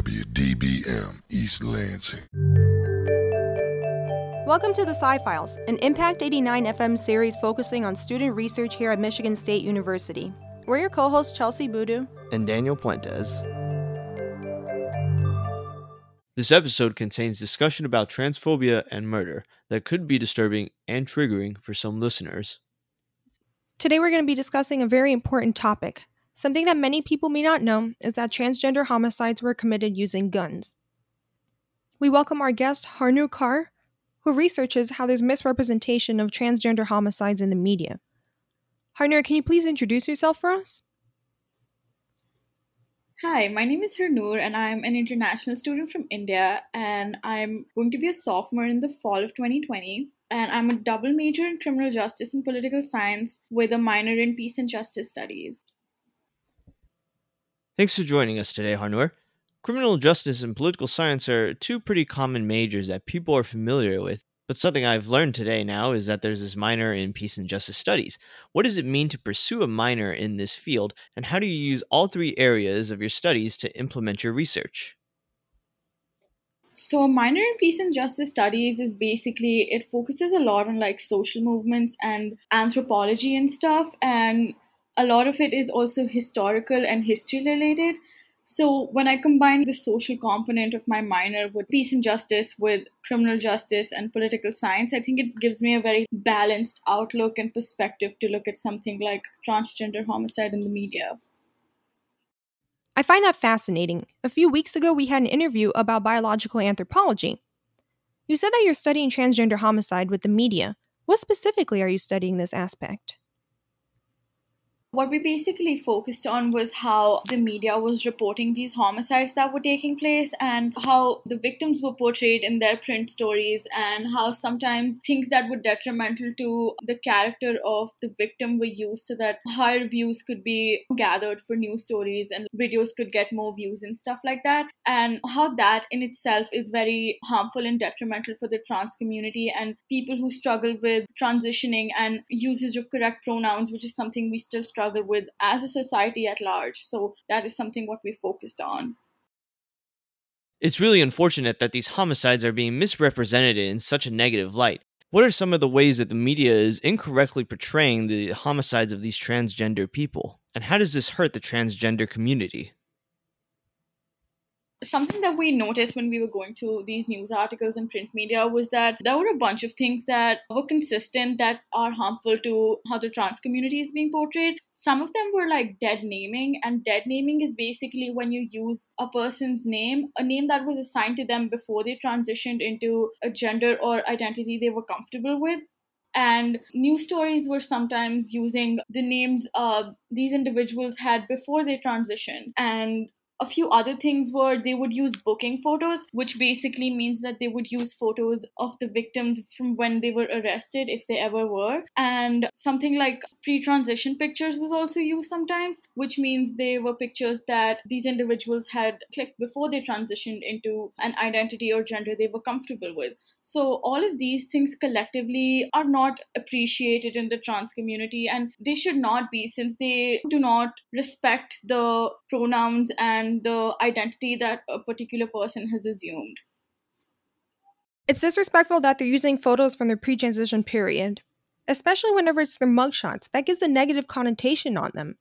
WDBM East Lansing. Welcome to the Sci Files, an Impact 89 FM series focusing on student research here at Michigan State University. We're your co hosts, Chelsie Boodoo and Daniel Puentes. This episode contains discussion about transphobia and murder that could be disturbing and triggering for some listeners. Today, we're going to be discussing a very important topic. Something that many people may not know is that transgender homicides were committed using guns. We welcome our guest, Harnoor Kaur, who researches how there's misrepresentation of transgender homicides in the media. Harnoor, can you please introduce yourself for us? Hi, my name is Harnoor, and I'm an international student from India, and I'm going to be a sophomore in the fall of 2020. And I'm a double major in criminal justice and political science with a minor in peace and justice studies. Thanks for joining us today, Harnoor. Criminal justice and political science are two pretty common majors that people are familiar with, but something I've learned today now is that there's this minor in peace and justice studies. What does it mean to pursue a minor in this field, and how do you use all three areas of your studies to implement your research? So, a minor in peace and justice studies is basically it focuses a lot on like social movements and anthropology and stuff, and a lot of it is also historical and history related. So when I combine the social component of my minor with peace and justice, with criminal justice and political science, I think it gives me a very balanced outlook and perspective to look at something like transgender homicide in the media. I find that fascinating. A few weeks ago, we had an interview about biological anthropology. You said that you're studying transgender homicide with the media. What specifically are you studying this aspect? What we basically focused on was how the media was reporting these homicides that were taking place and how the victims were portrayed in their print stories and how sometimes things that were detrimental to the character of the victim were used so that higher views could be gathered for news stories and videos could get more views and stuff like that. And how that in itself is very harmful and detrimental for the trans community and people who struggle with transitioning and usage of correct pronouns which is something we still struggle struggle with as a society at large. So that is something what we focused on. It's really unfortunate that these homicides are being misrepresented in such a negative light. What are some of the ways that the media is incorrectly portraying the homicides of these transgender people? And how does this hurt the transgender community? Something that we noticed when we were going through these news articles and print media was that there were a bunch of things that were consistent that are harmful to how the trans community is being portrayed. Some of them were like dead naming, and dead naming is basically when you use a person's name, a name that was assigned to them before they transitioned into a gender or identity they were comfortable with and news stories were sometimes using the names uh, these individuals had before they transitioned and a few other things were they would use booking photos, which basically means that they would use photos of the victims from when they were arrested, if they ever were. And something like pre transition pictures was also used sometimes, which means they were pictures that these individuals had clicked before they transitioned into an identity or gender they were comfortable with. So, all of these things collectively are not appreciated in the trans community, and they should not be since they do not respect the pronouns and the identity that a particular person has assumed. It's disrespectful that they're using photos from their pre transition period, especially whenever it's their mugshots. That gives a negative connotation on them.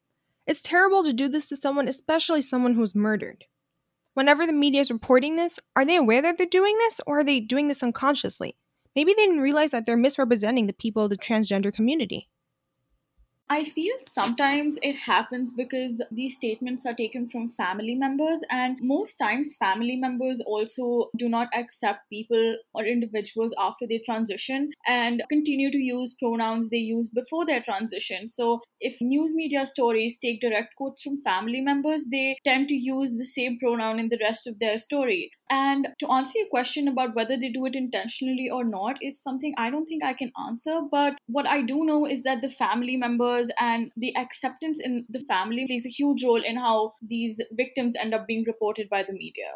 It's terrible to do this to someone, especially someone who's murdered. Whenever the media is reporting this, are they aware that they're doing this, or are they doing this unconsciously? Maybe they didn't realize that they're misrepresenting the people of the transgender community. I feel sometimes it happens because these statements are taken from family members, and most times, family members also do not accept people or individuals after they transition and continue to use pronouns they used before their transition. So, if news media stories take direct quotes from family members, they tend to use the same pronoun in the rest of their story. And to answer your question about whether they do it intentionally or not is something I don't think I can answer. But what I do know is that the family members and the acceptance in the family plays a huge role in how these victims end up being reported by the media.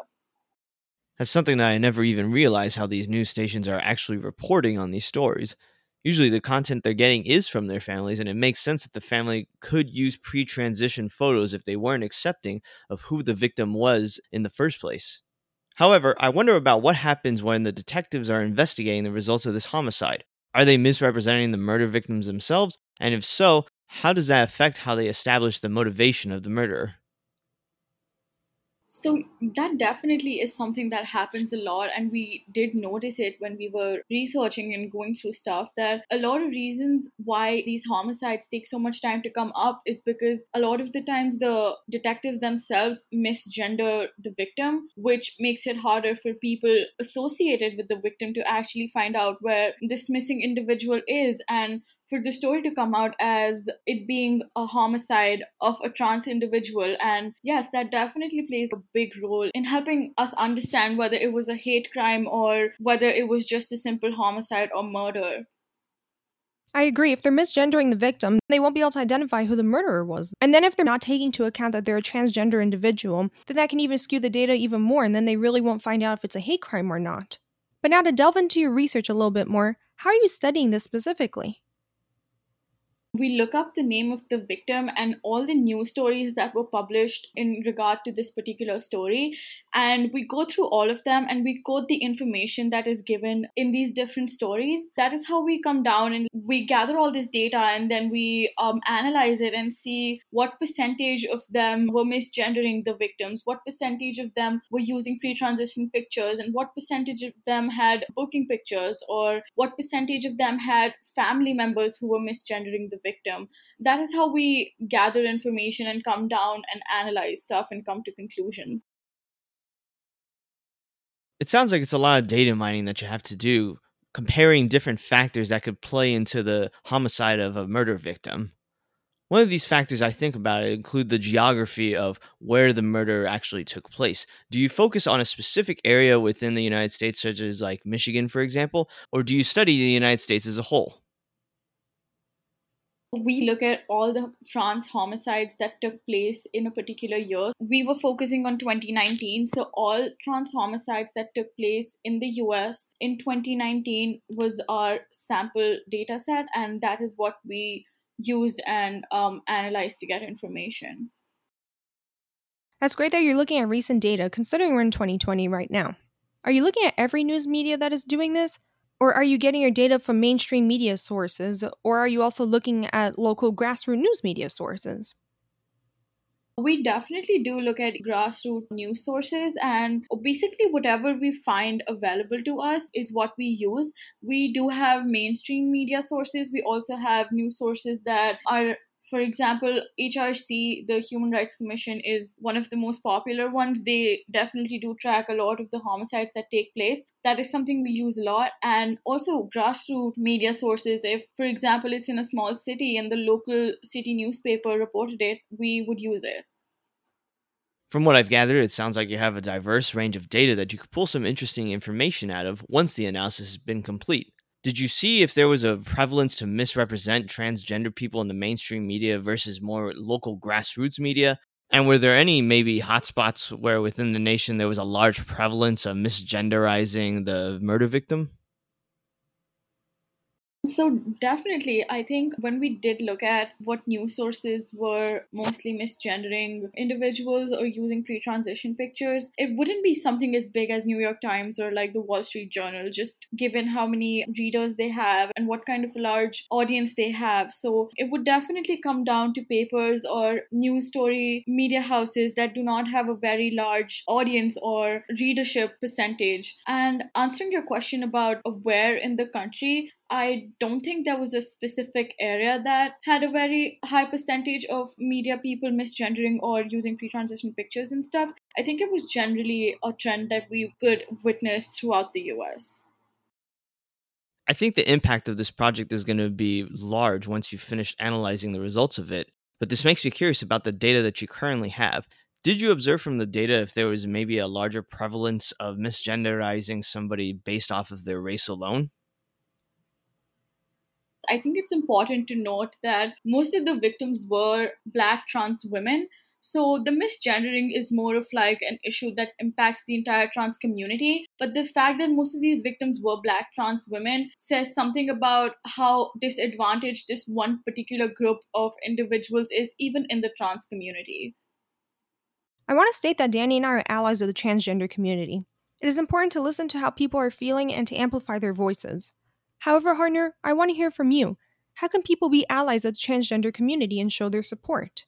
That's something that I never even realized how these news stations are actually reporting on these stories. Usually, the content they're getting is from their families, and it makes sense that the family could use pre transition photos if they weren't accepting of who the victim was in the first place. However, I wonder about what happens when the detectives are investigating the results of this homicide. Are they misrepresenting the murder victims themselves? And if so, how does that affect how they establish the motivation of the murderer? So that definitely is something that happens a lot, and we did notice it when we were researching and going through stuff. That a lot of reasons why these homicides take so much time to come up is because a lot of the times the detectives themselves misgender the victim, which makes it harder for people associated with the victim to actually find out where this missing individual is and for the story to come out as it being a homicide of a trans individual. And yes, that definitely plays a big role in helping us understand whether it was a hate crime or whether it was just a simple homicide or murder. I agree. If they're misgendering the victim, they won't be able to identify who the murderer was. And then if they're not taking into account that they're a transgender individual, then that can even skew the data even more, and then they really won't find out if it's a hate crime or not. But now to delve into your research a little bit more, how are you studying this specifically? We look up the name of the victim and all the news stories that were published in regard to this particular story. And we go through all of them and we quote the information that is given in these different stories. That is how we come down and we gather all this data and then we um, analyze it and see what percentage of them were misgendering the victims what percentage of them were using pre-transition pictures and what percentage of them had booking pictures or what percentage of them had family members who were misgendering the victim. That is how we gather information and come down and analyze stuff and come to conclusions. It sounds like it's a lot of data mining that you have to do, comparing different factors that could play into the homicide of a murder victim. One of these factors I think about include the geography of where the murder actually took place. Do you focus on a specific area within the United States, such as like Michigan, for example, or do you study the United States as a whole? We look at all the trans homicides that took place in a particular year. We were focusing on 2019, so all trans homicides that took place in the US in 2019 was our sample data set, and that is what we used and um, analyzed to get information. That's great that you're looking at recent data, considering we're in 2020 right now. Are you looking at every news media that is doing this? Or are you getting your data from mainstream media sources? Or are you also looking at local grassroots news media sources? We definitely do look at grassroots news sources, and basically, whatever we find available to us is what we use. We do have mainstream media sources, we also have news sources that are for example, HRC, the Human Rights Commission, is one of the most popular ones. They definitely do track a lot of the homicides that take place. That is something we use a lot. And also grassroots media sources. If, for example, it's in a small city and the local city newspaper reported it, we would use it. From what I've gathered, it sounds like you have a diverse range of data that you could pull some interesting information out of once the analysis has been complete. Did you see if there was a prevalence to misrepresent transgender people in the mainstream media versus more local grassroots media? And were there any maybe hotspots where within the nation there was a large prevalence of misgenderizing the murder victim? So, definitely, I think when we did look at what news sources were mostly misgendering individuals or using pre transition pictures, it wouldn't be something as big as New York Times or like the Wall Street Journal, just given how many readers they have and what kind of a large audience they have. So, it would definitely come down to papers or news story media houses that do not have a very large audience or readership percentage. And answering your question about where in the country, I don't think there was a specific area that had a very high percentage of media people misgendering or using pre transition pictures and stuff. I think it was generally a trend that we could witness throughout the US. I think the impact of this project is going to be large once you've finished analyzing the results of it. But this makes me curious about the data that you currently have. Did you observe from the data if there was maybe a larger prevalence of misgenderizing somebody based off of their race alone? I think it's important to note that most of the victims were black trans women. So the misgendering is more of like an issue that impacts the entire trans community. But the fact that most of these victims were black trans women says something about how disadvantaged this one particular group of individuals is, even in the trans community. I want to state that Danny and I are allies of the transgender community. It is important to listen to how people are feeling and to amplify their voices. However, Harnoor, I want to hear from you. How can people be allies of the transgender community and show their support?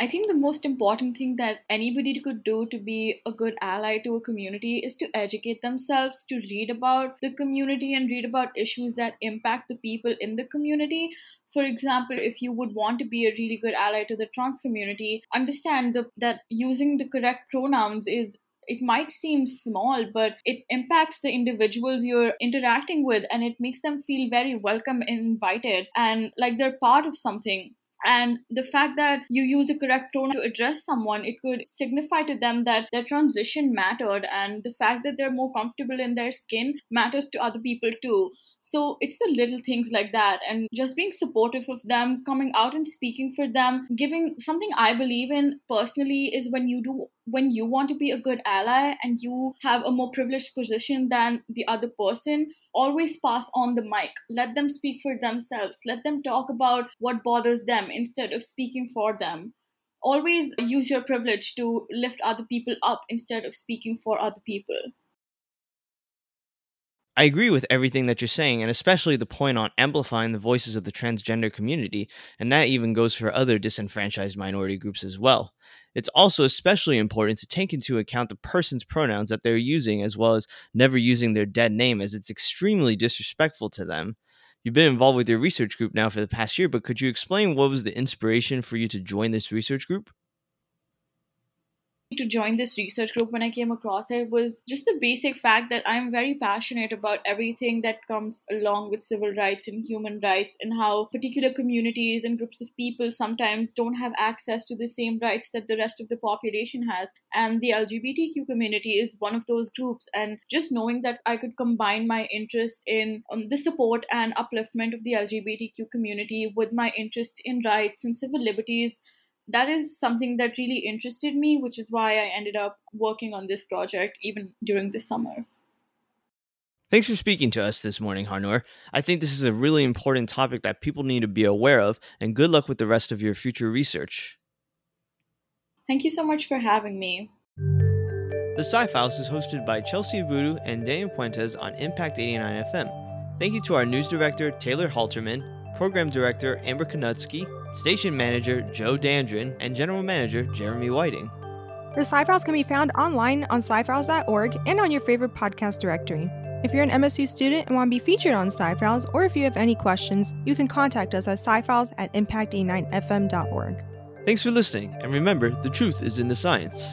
I think the most important thing that anybody could do to be a good ally to a community is to educate themselves, to read about the community and read about issues that impact the people in the community. For example, if you would want to be a really good ally to the trans community, understand the, that using the correct pronouns is it might seem small, but it impacts the individuals you're interacting with and it makes them feel very welcome and invited and like they're part of something. And the fact that you use a correct tone to address someone it could signify to them that their transition mattered and the fact that they're more comfortable in their skin matters to other people too so it's the little things like that and just being supportive of them coming out and speaking for them giving something i believe in personally is when you do when you want to be a good ally and you have a more privileged position than the other person always pass on the mic. Let them speak for themselves. Let them talk about what bothers them instead of speaking for them. Always use your privilege to lift other people up instead of speaking for other people I agree with everything that you're saying, and especially the point on amplifying the voices of the transgender community, and that even goes for other disenfranchised minority groups as well. It's also especially important to take into account the person's pronouns that they're using, as well as never using their dead name, as it's extremely disrespectful to them. You've been involved with your research group now for the past year, but could you explain what was the inspiration for you to join this research group? To join this research group when I came across it was just the basic fact that I'm very passionate about everything that comes along with civil rights and human rights and how particular communities and groups of people sometimes don't have access to the same rights that the rest of the population has. And the LGBTQ community is one of those groups. And just knowing that I could combine my interest in um, the support and upliftment of the LGBTQ community with my interest in rights and civil liberties that is something that really interested me, which is why I ended up working on this project even during the summer. Thanks for speaking to us this morning, Harnoor. I think this is a really important topic that people need to be aware of, and good luck with the rest of your future research. Thank you so much for having me. The Sci Files is hosted by Chelsie Abudu and Daniel Puentes on Impact 89 FM. Thank you to our news director, Taylor Halterman, program director, Amber Konutsky, station manager Joe Dandrin, and general manager Jeremy Whiting. The Sci-Files can be found online on scifiles.org and on your favorite podcast directory. If you're an MSU student and want to be featured on Sci-Files, or if you have any questions, you can contact us at scifiles at Impact89FM.org. Thanks for listening, and remember, the truth is in the science.